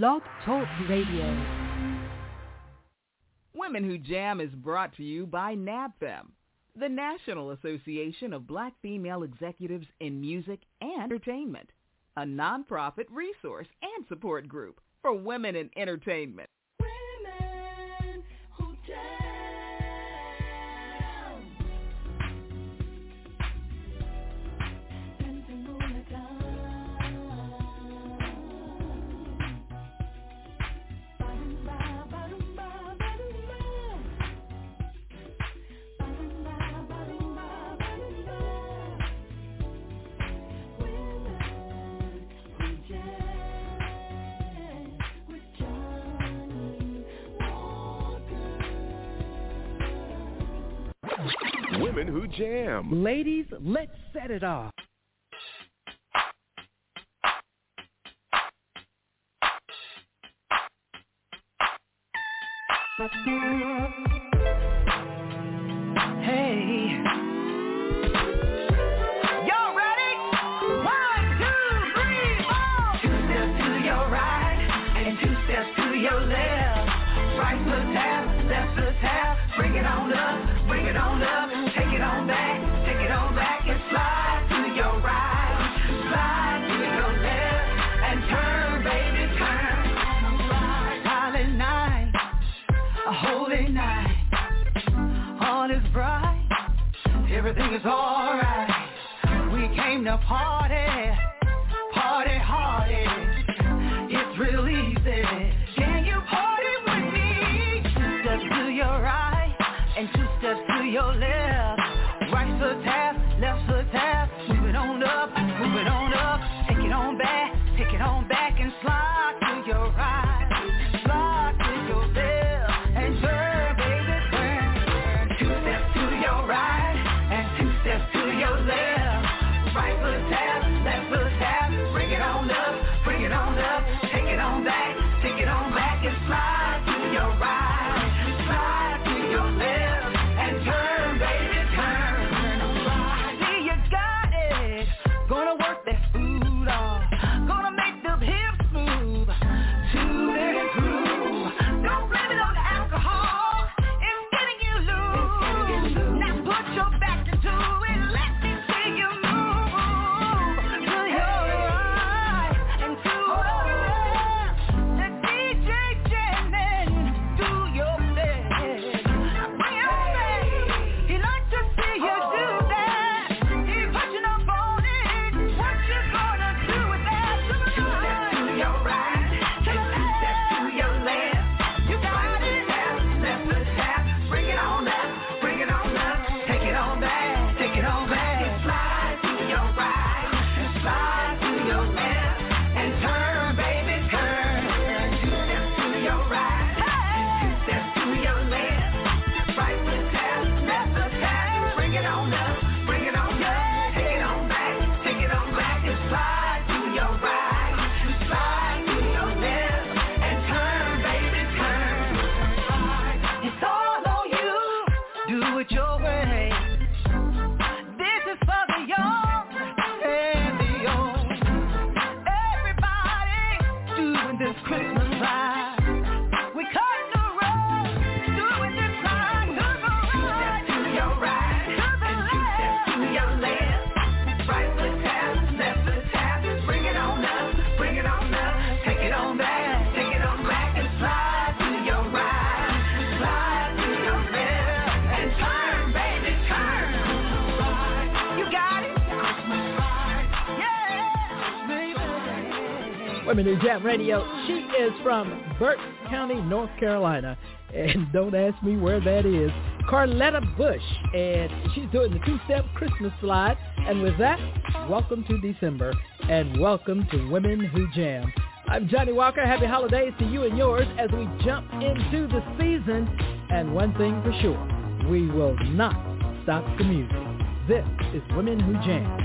Blog Talk Radio. Women Who Jam is brought to you by NABFEM, the National Association of Black Female Executives in Music and Entertainment, a nonprofit resource and support group for women in entertainment. women who jam. Ladies, let's set it off. a party, party hardest. It's real easy. Can you party with me? Two steps to your right and two steps to your left. Right foot pass, left Women in Jam Radio. She is from Burke County, North Carolina. And don't ask me where that is. Carletta Bush. And she's doing the two-step Christmas slide. And with that, welcome to December. And welcome to Women Who Jam. I'm Johnny Walker. Happy holidays to you and yours as we jump into the season. And one thing for sure, we will not stop the music. This is Women Who Jam.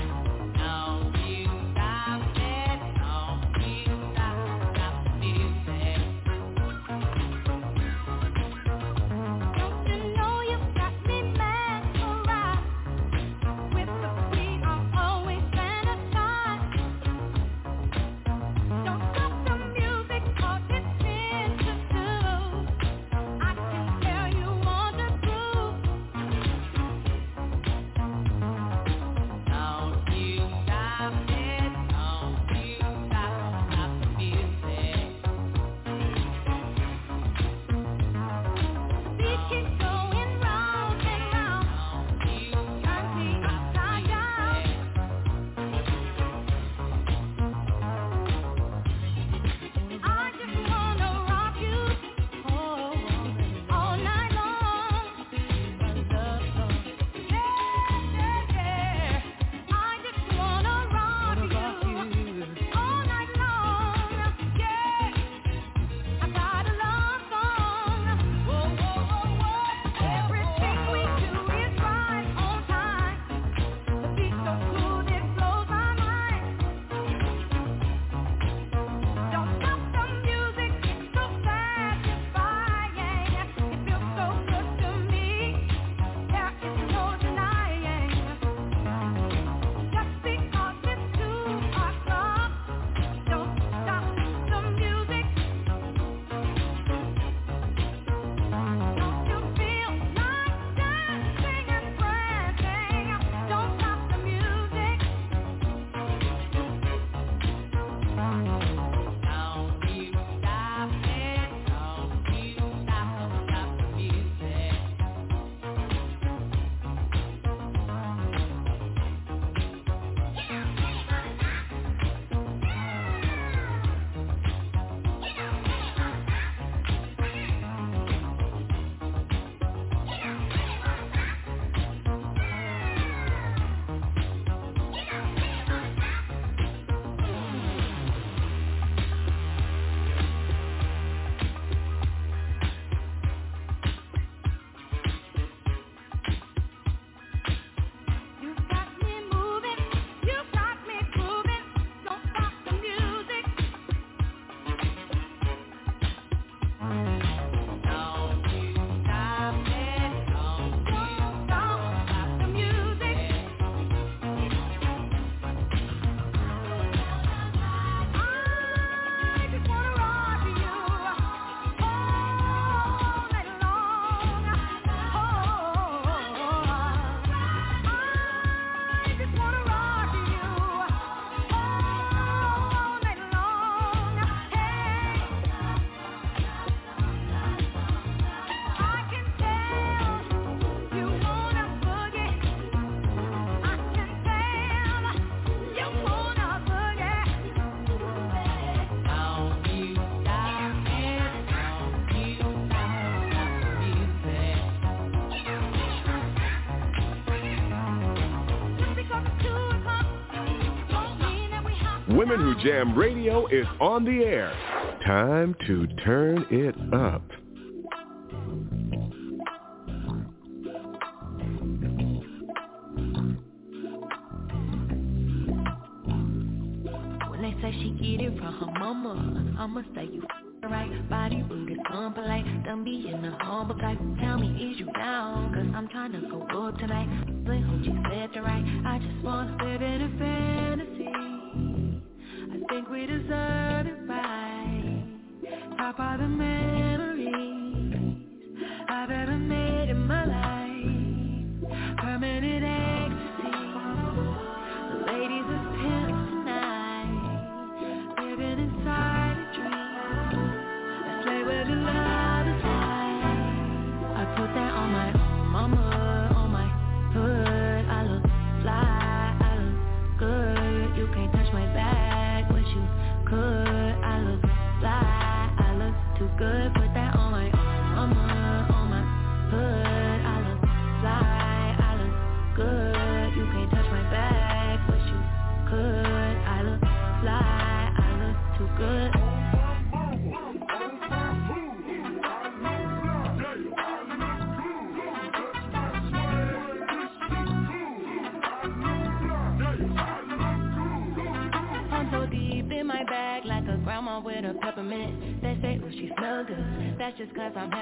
Who Jam Radio is on the air. Time to turn it up. just cause I'm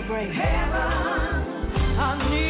celebrate? heaven?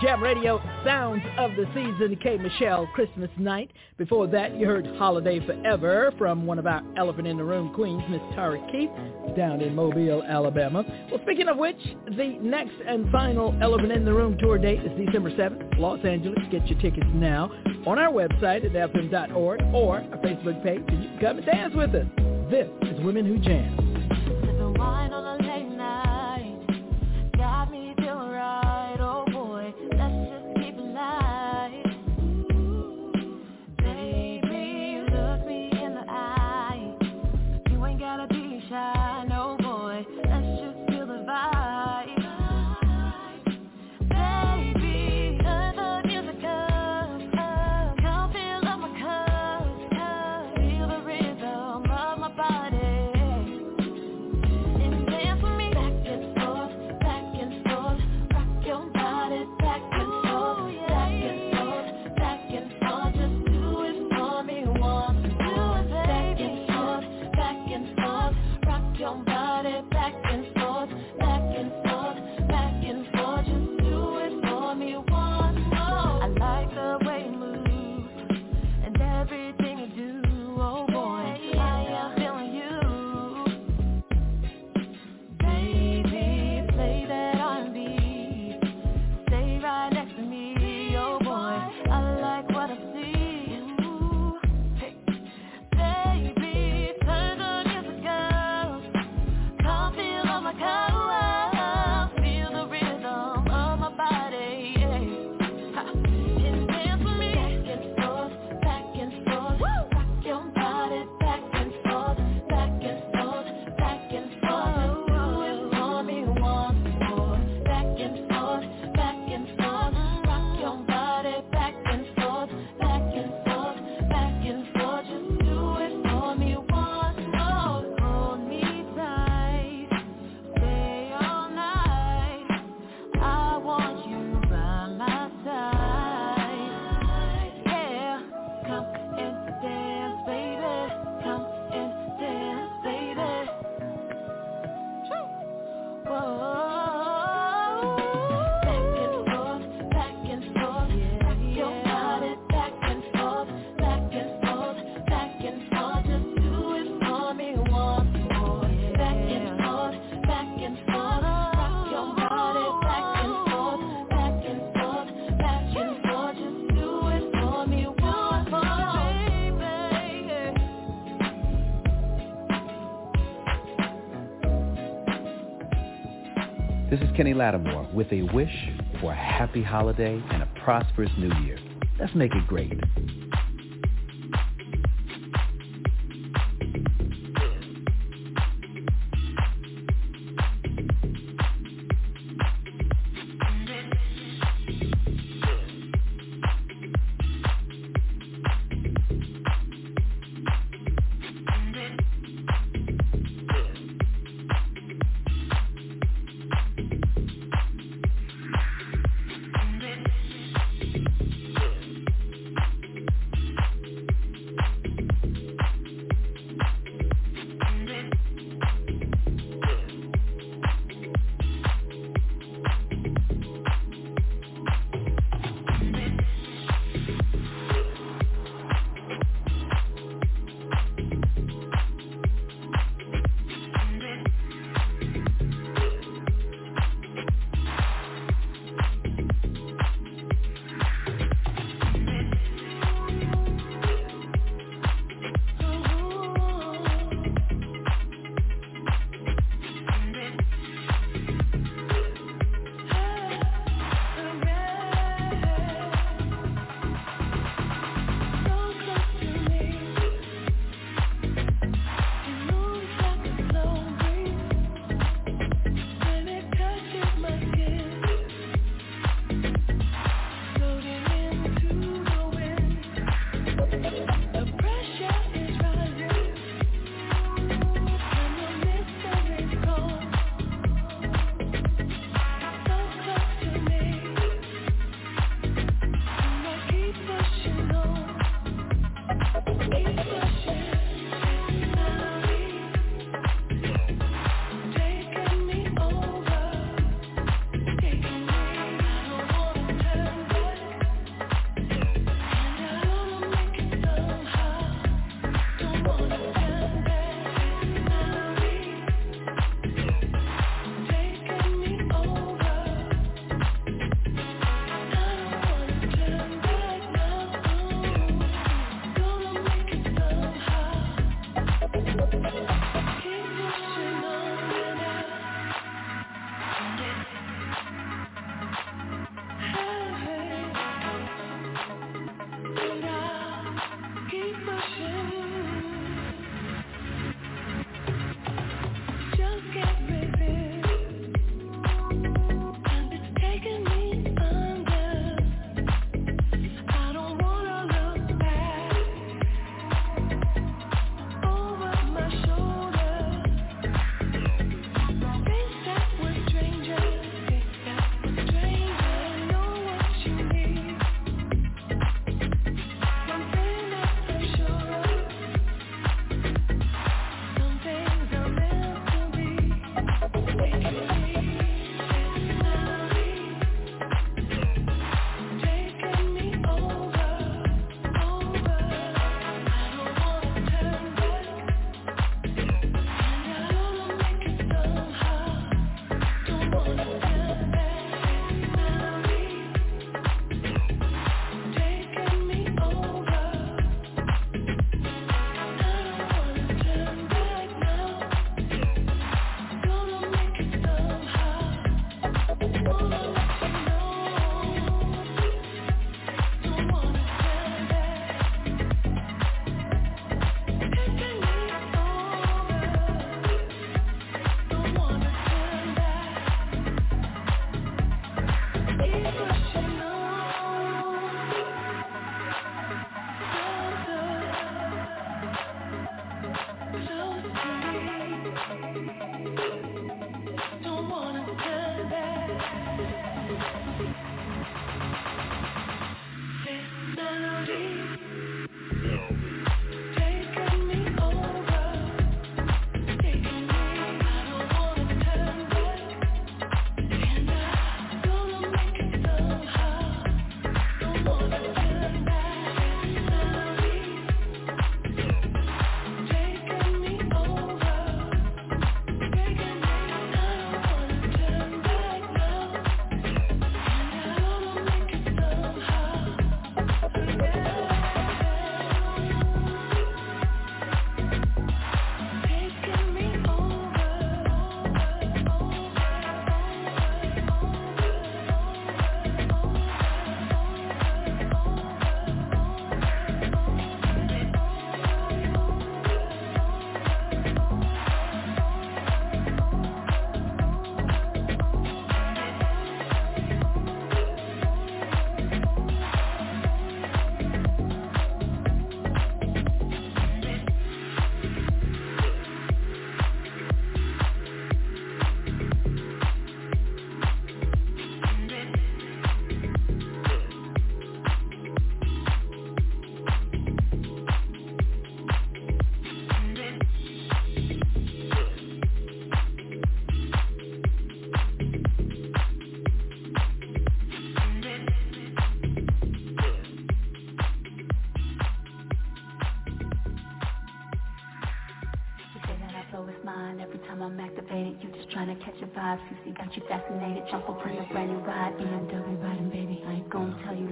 Jam Radio, Sounds of the Season, K. Michelle, Christmas Night. Before that, you heard Holiday Forever from one of our Elephant in the Room queens, Miss Tara Keith, down in Mobile, Alabama. Well, speaking of which, the next and final Elephant in the Room tour date is December 7th, Los Angeles. Get your tickets now on our website at fm.org or our Facebook page, and you can come and dance with us. This is Women Who Jam. Kenny Lattimore with a wish for a happy holiday and a prosperous new year. Let's make it great. Got you fascinated Jump up on the brand new ride BMW riding baby. I ain't gonna tell you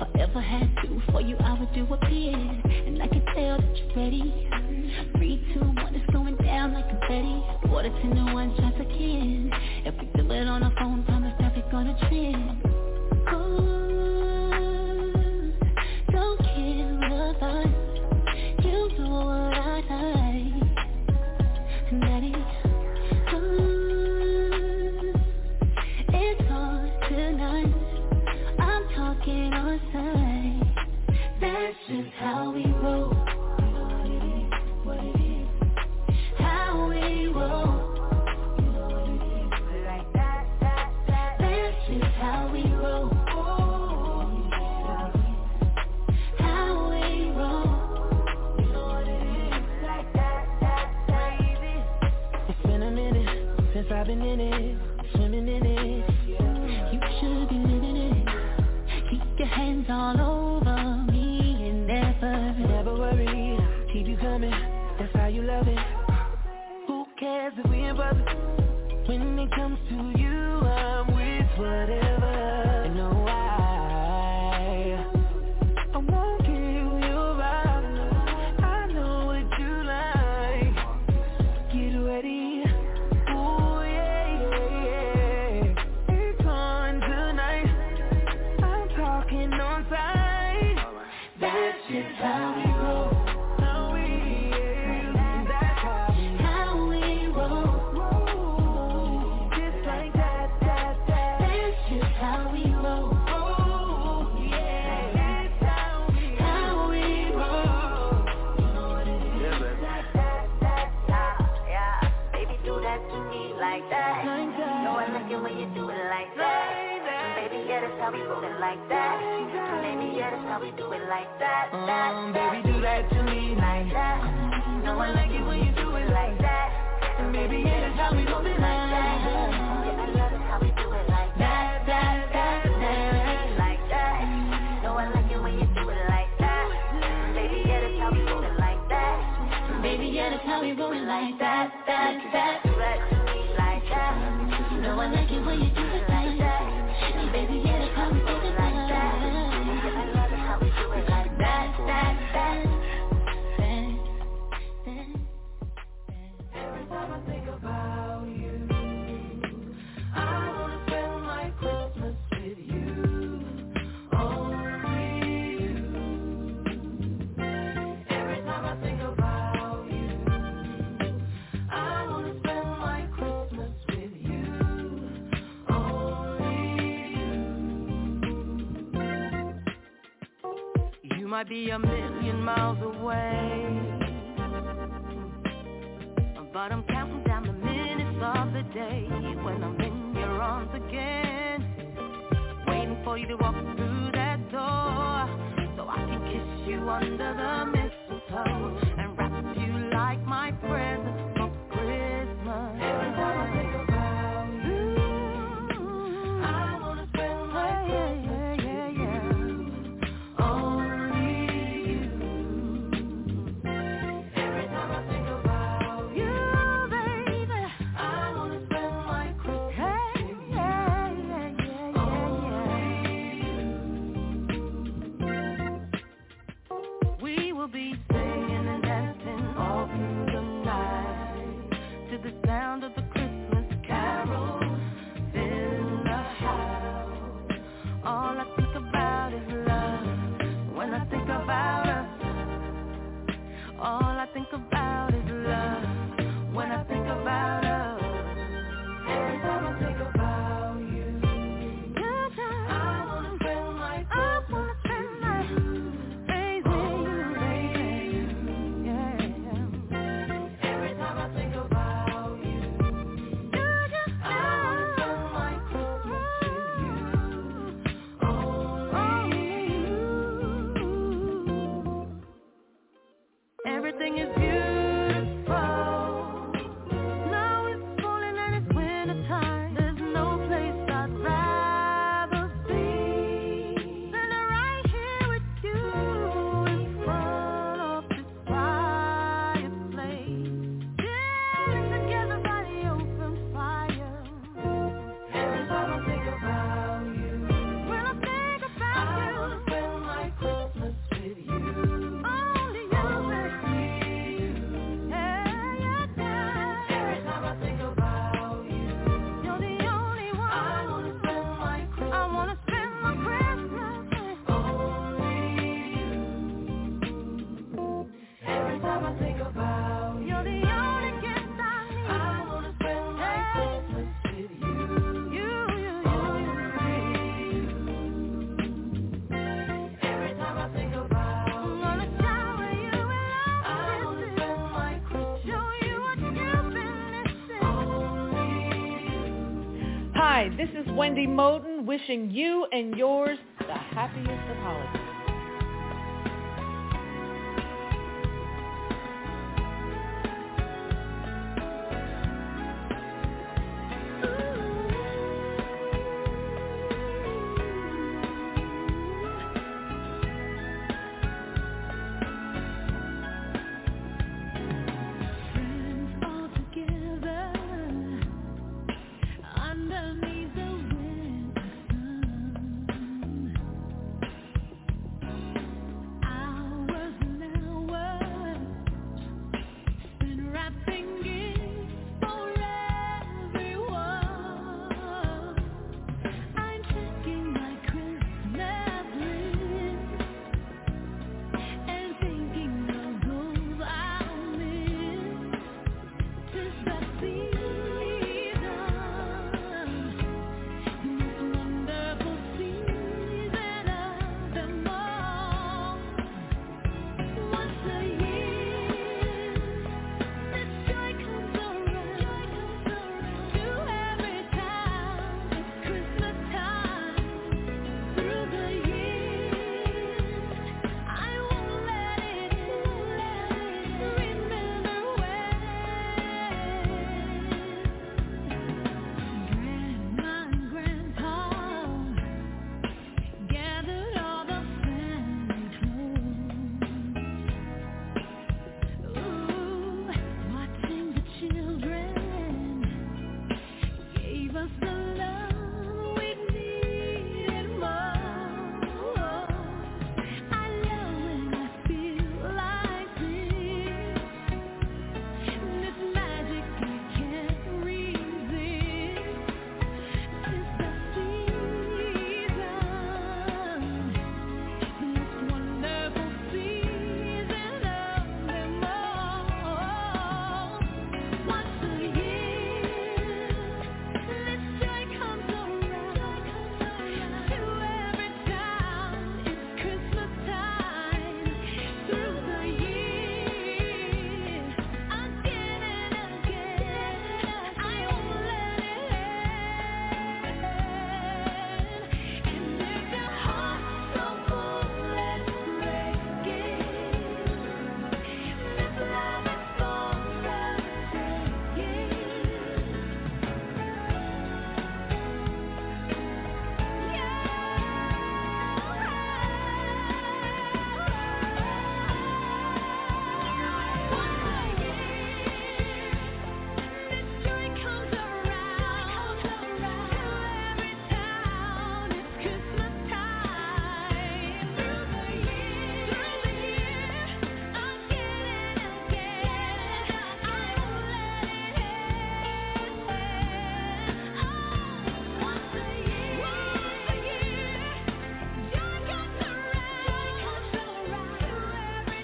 I ever had to for you, I would do a bid And I can tell that you're ready. Three, two, one, it's going down like confetti Water to no one shots again If we do it on the phone, promise that we're gonna trend since we do it like that. that, um, baby, do that to me like that. No, I like it when you do it like that. And baby, yeah, that's how we moving like that. Yeah, I love it how we do it like that. That, that, that, like that. No, I like it when you do it like that. Baby, yeah, that's how we moving like that. Baby, yeah, that's how we moving like that. That, that, do that to me like that. No, I like it when you do it like that. Baby, yeah. Might be a million miles away. But I'm counting down the minutes of the day When I'm in your arms again. Waiting for you to walk through that door So I can kiss you under the right, this is Wendy Moten wishing you and yours the happiest of holidays.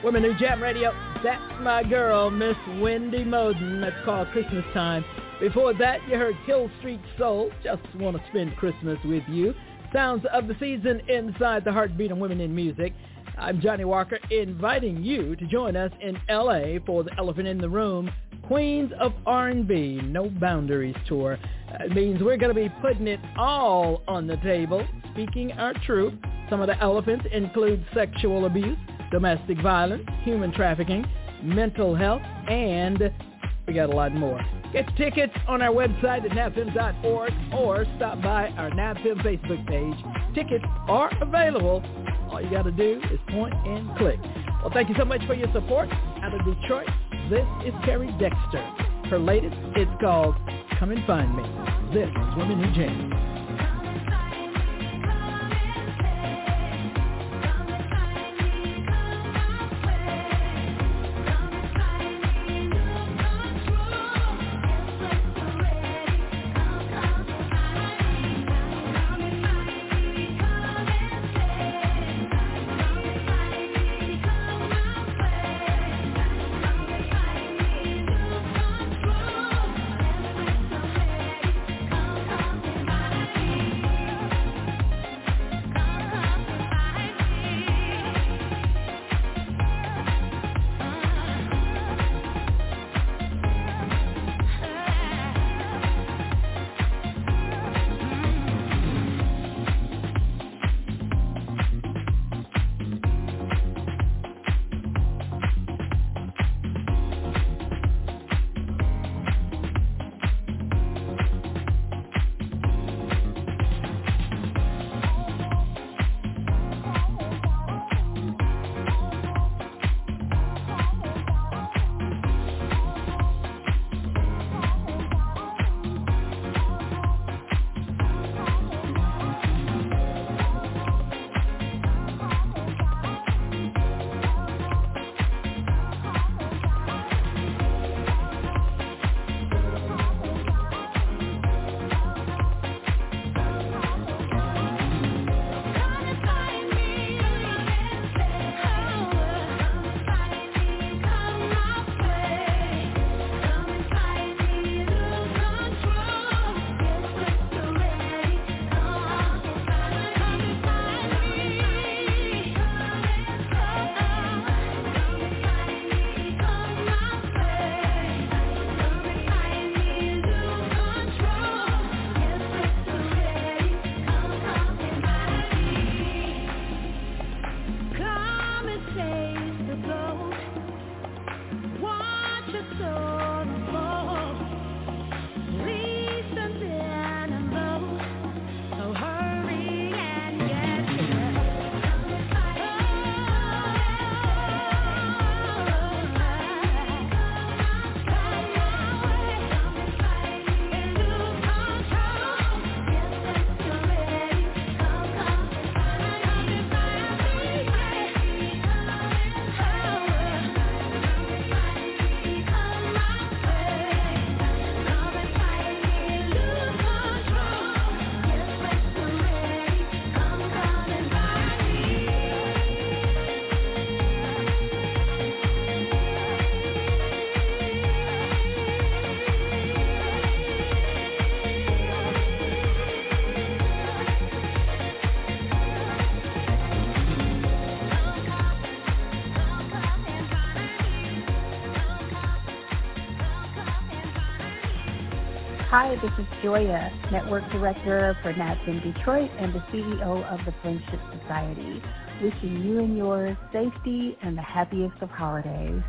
Women Who Jam Radio. That's my girl, Miss Wendy Moten. That's called Christmas Time. Before that, you heard Hill Street Soul. Just want to spend Christmas with you. Sounds of the season inside the heartbeat of women in music. I'm Johnnie Walker, inviting you to join us in L.A. for the Elephant in the Room Queens of R&B No Boundaries Tour. It means we're going to be putting it all on the table, speaking our truth. Some of the elephants include sexual abuse, domestic violence, human trafficking, mental health, and we got a lot more. Get tickets on our website at nabfeme.org or stop by our NABFEME Facebook page. Tickets are available. All you got to do is point and click. Well, thank you so much for your support. Out of Detroit, this is Carrie Dexter. Her latest, it's called Come and Find Me. This is Women Who Jam. Hi, this is Joya, Network Director for NATS in Detroit and the CEO of the Friendship Society. Wishing you and yours safety and the happiest of holidays.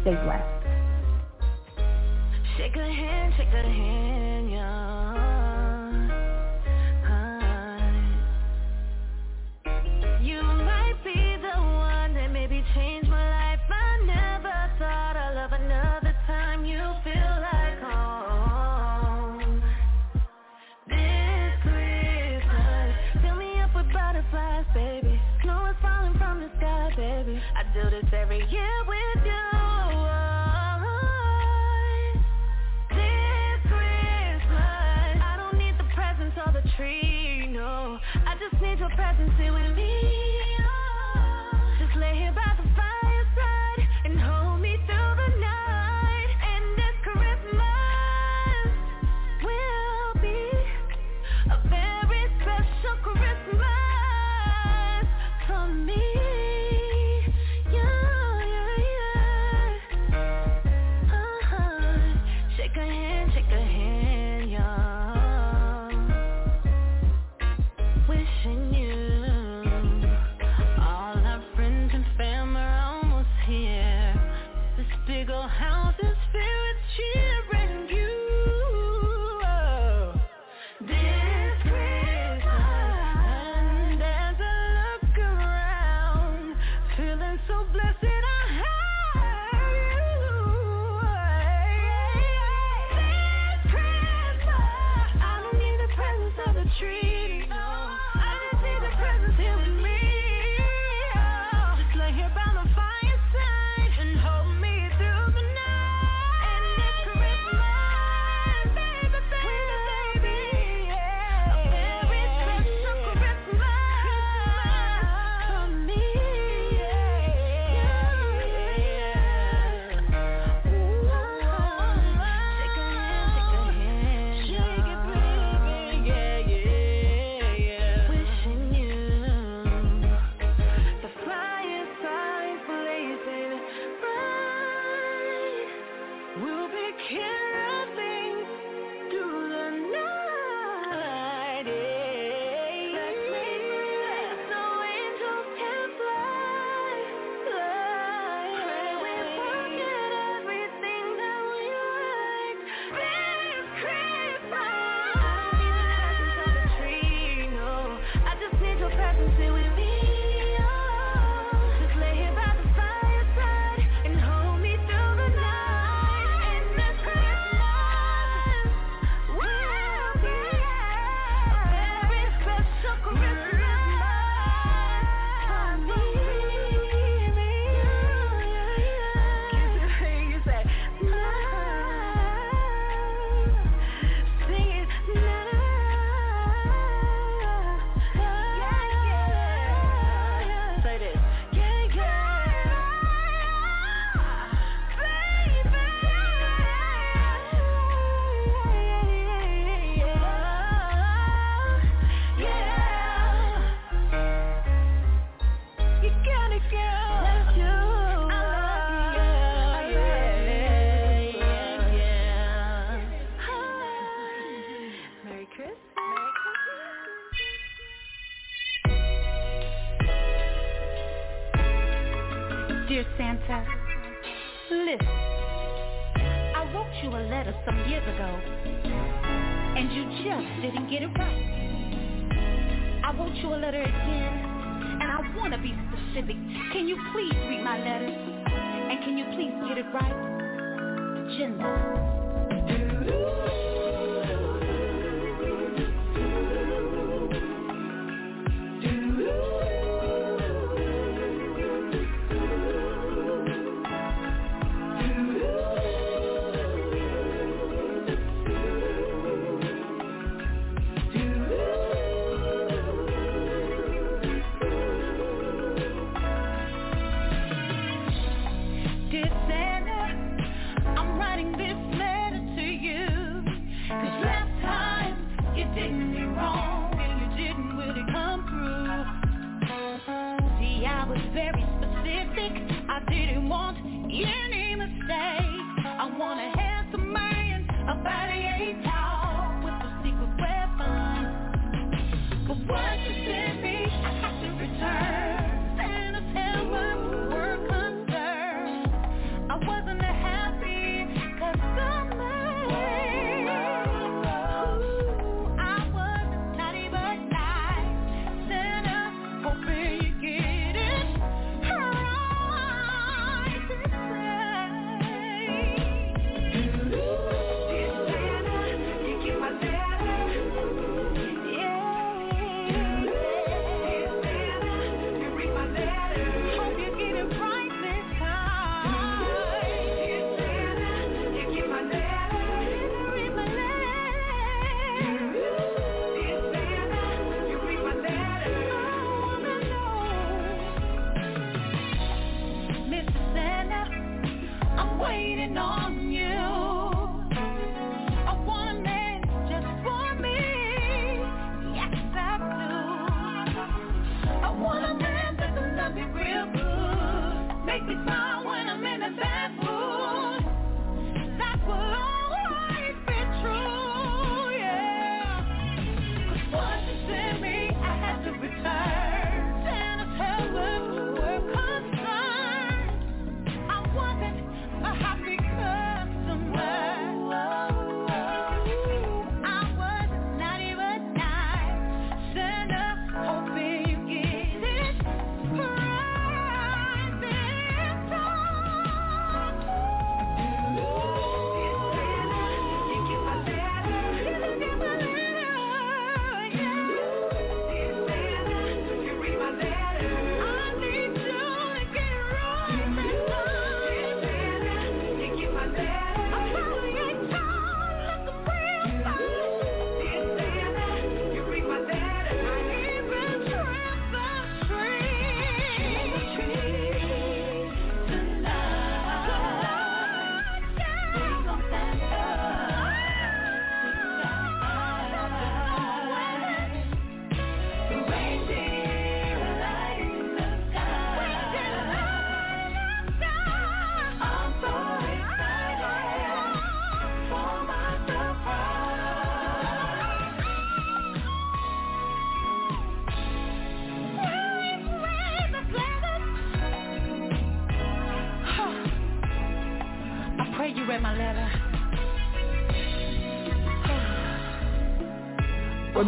Stay blessed. Shake a hand, shake a hand, yeah. And say what I.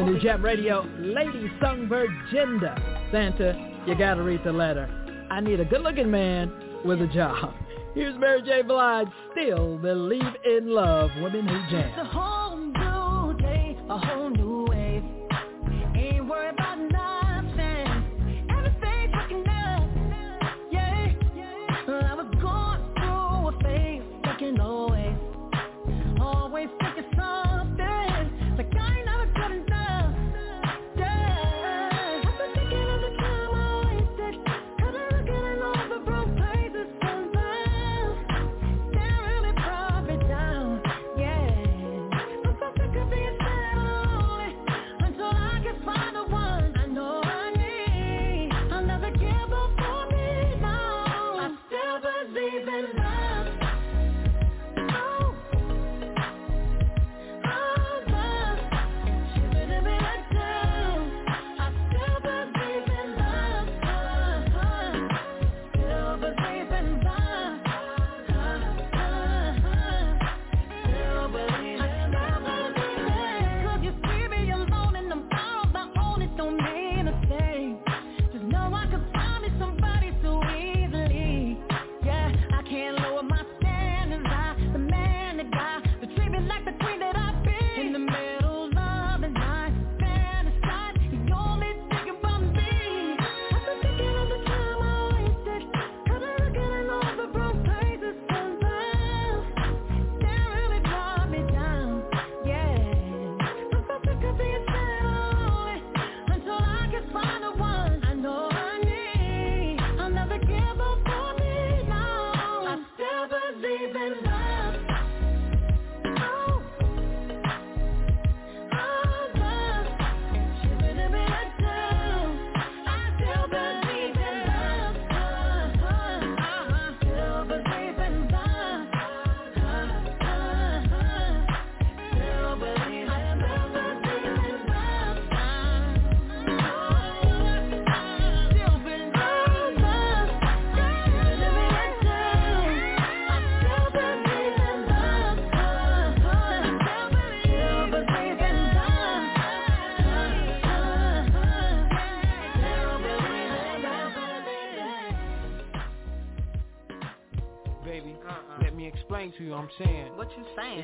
New Jam Radio, Lady Songbird Jinda. Santa, you gotta read the letter. I need a good-looking man with a job. Here's Mary J. Blige, Still Believe in Love, Women Who Jam.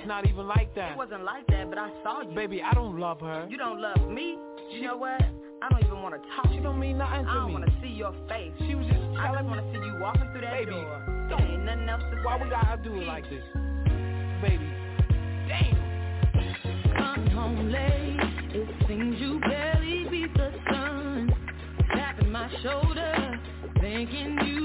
not even like that. It wasn't like that, but I saw you. Baby, I don't love her. You don't love me. You know what? I don't even want to talk. She don't mean nothing to me. I don't want to see your face. She was just telling me. I just want to see you walking through that Baby, door. Don't. Ain't nothing else to Why say. we gotta do it like this? Baby. Damn. Come home late. It seems you barely beat the sun. Tapping my shoulder, thinking you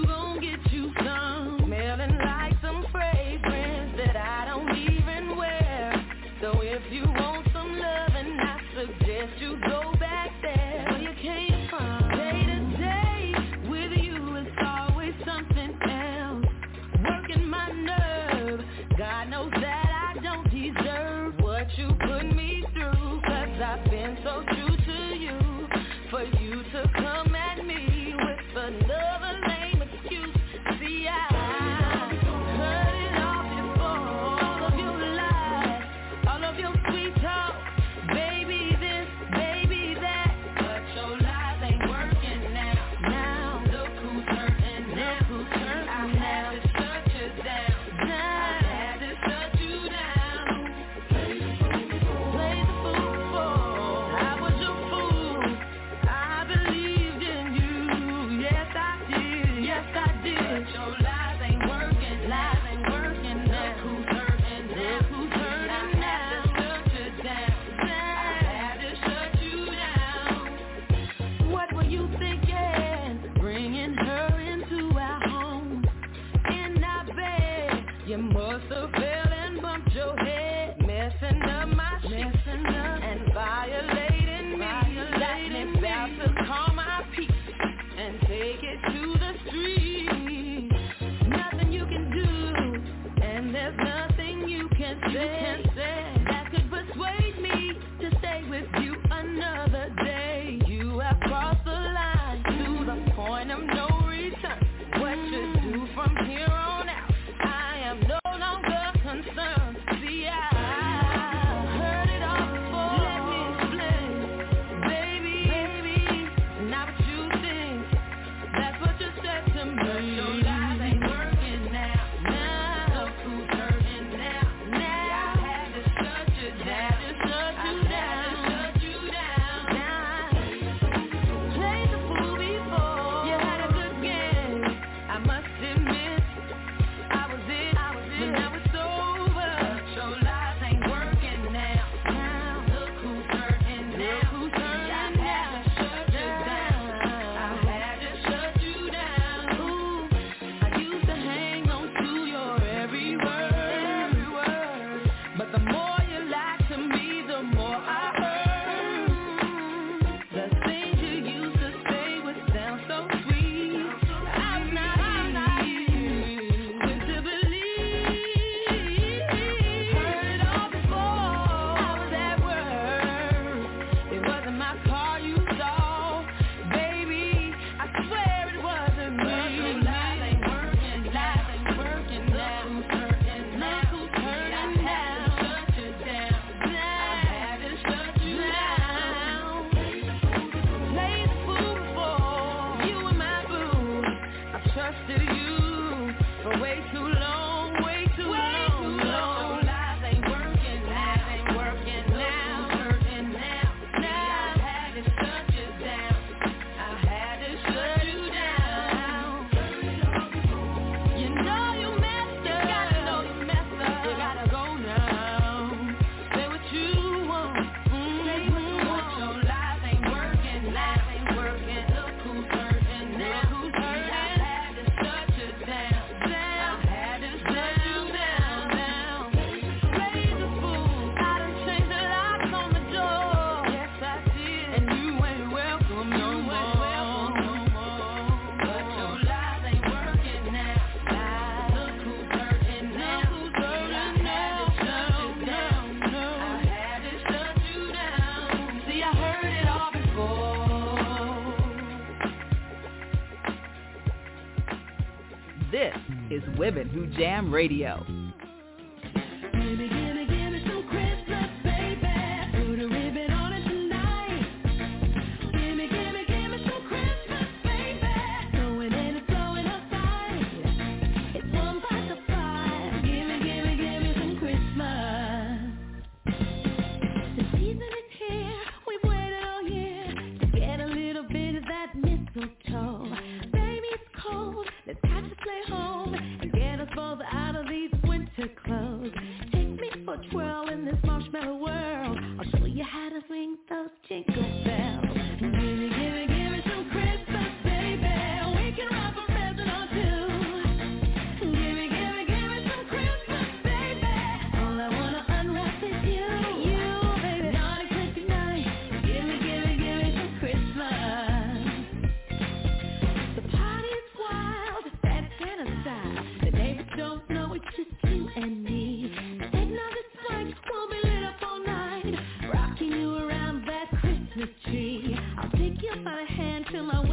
from here on Jam Radio.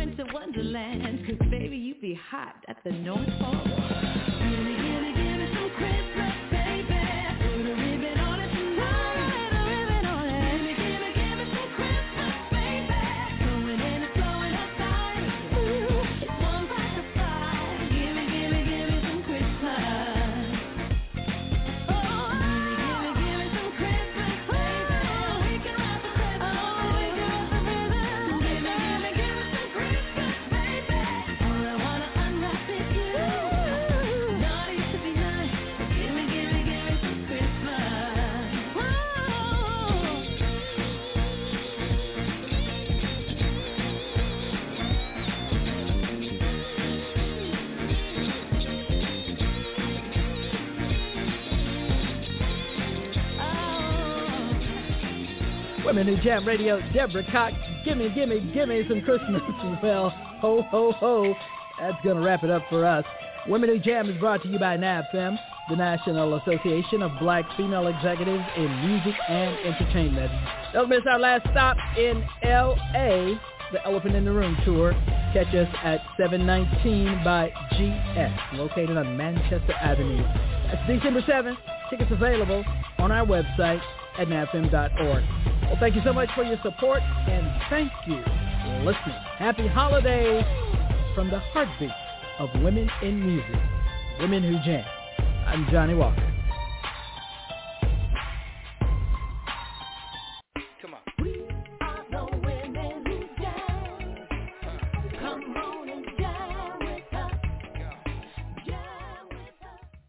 into Wonderland, cause baby you be hot at the North Pole. morning, New Jam Radio. Deborah Cox, gimme, gimme, gimme some Christmas. Well, ho, ho, ho. That's going to wrap it up for us. Women Who Jam is brought to you by NABFEME, the National Association of Black Female Executives in Music and Entertainment. Don't miss our last stop in L.A., the Elephant in the Room tour. Catch us at 719 by GS, located on Manchester Avenue. That's December 7th. Tickets available on our website, ednafm.org. Well, thank you so much for your support, and thank you for listening. Happy holidays from the heartbeat of women in music, women who jam. I'm Johnnie Walker.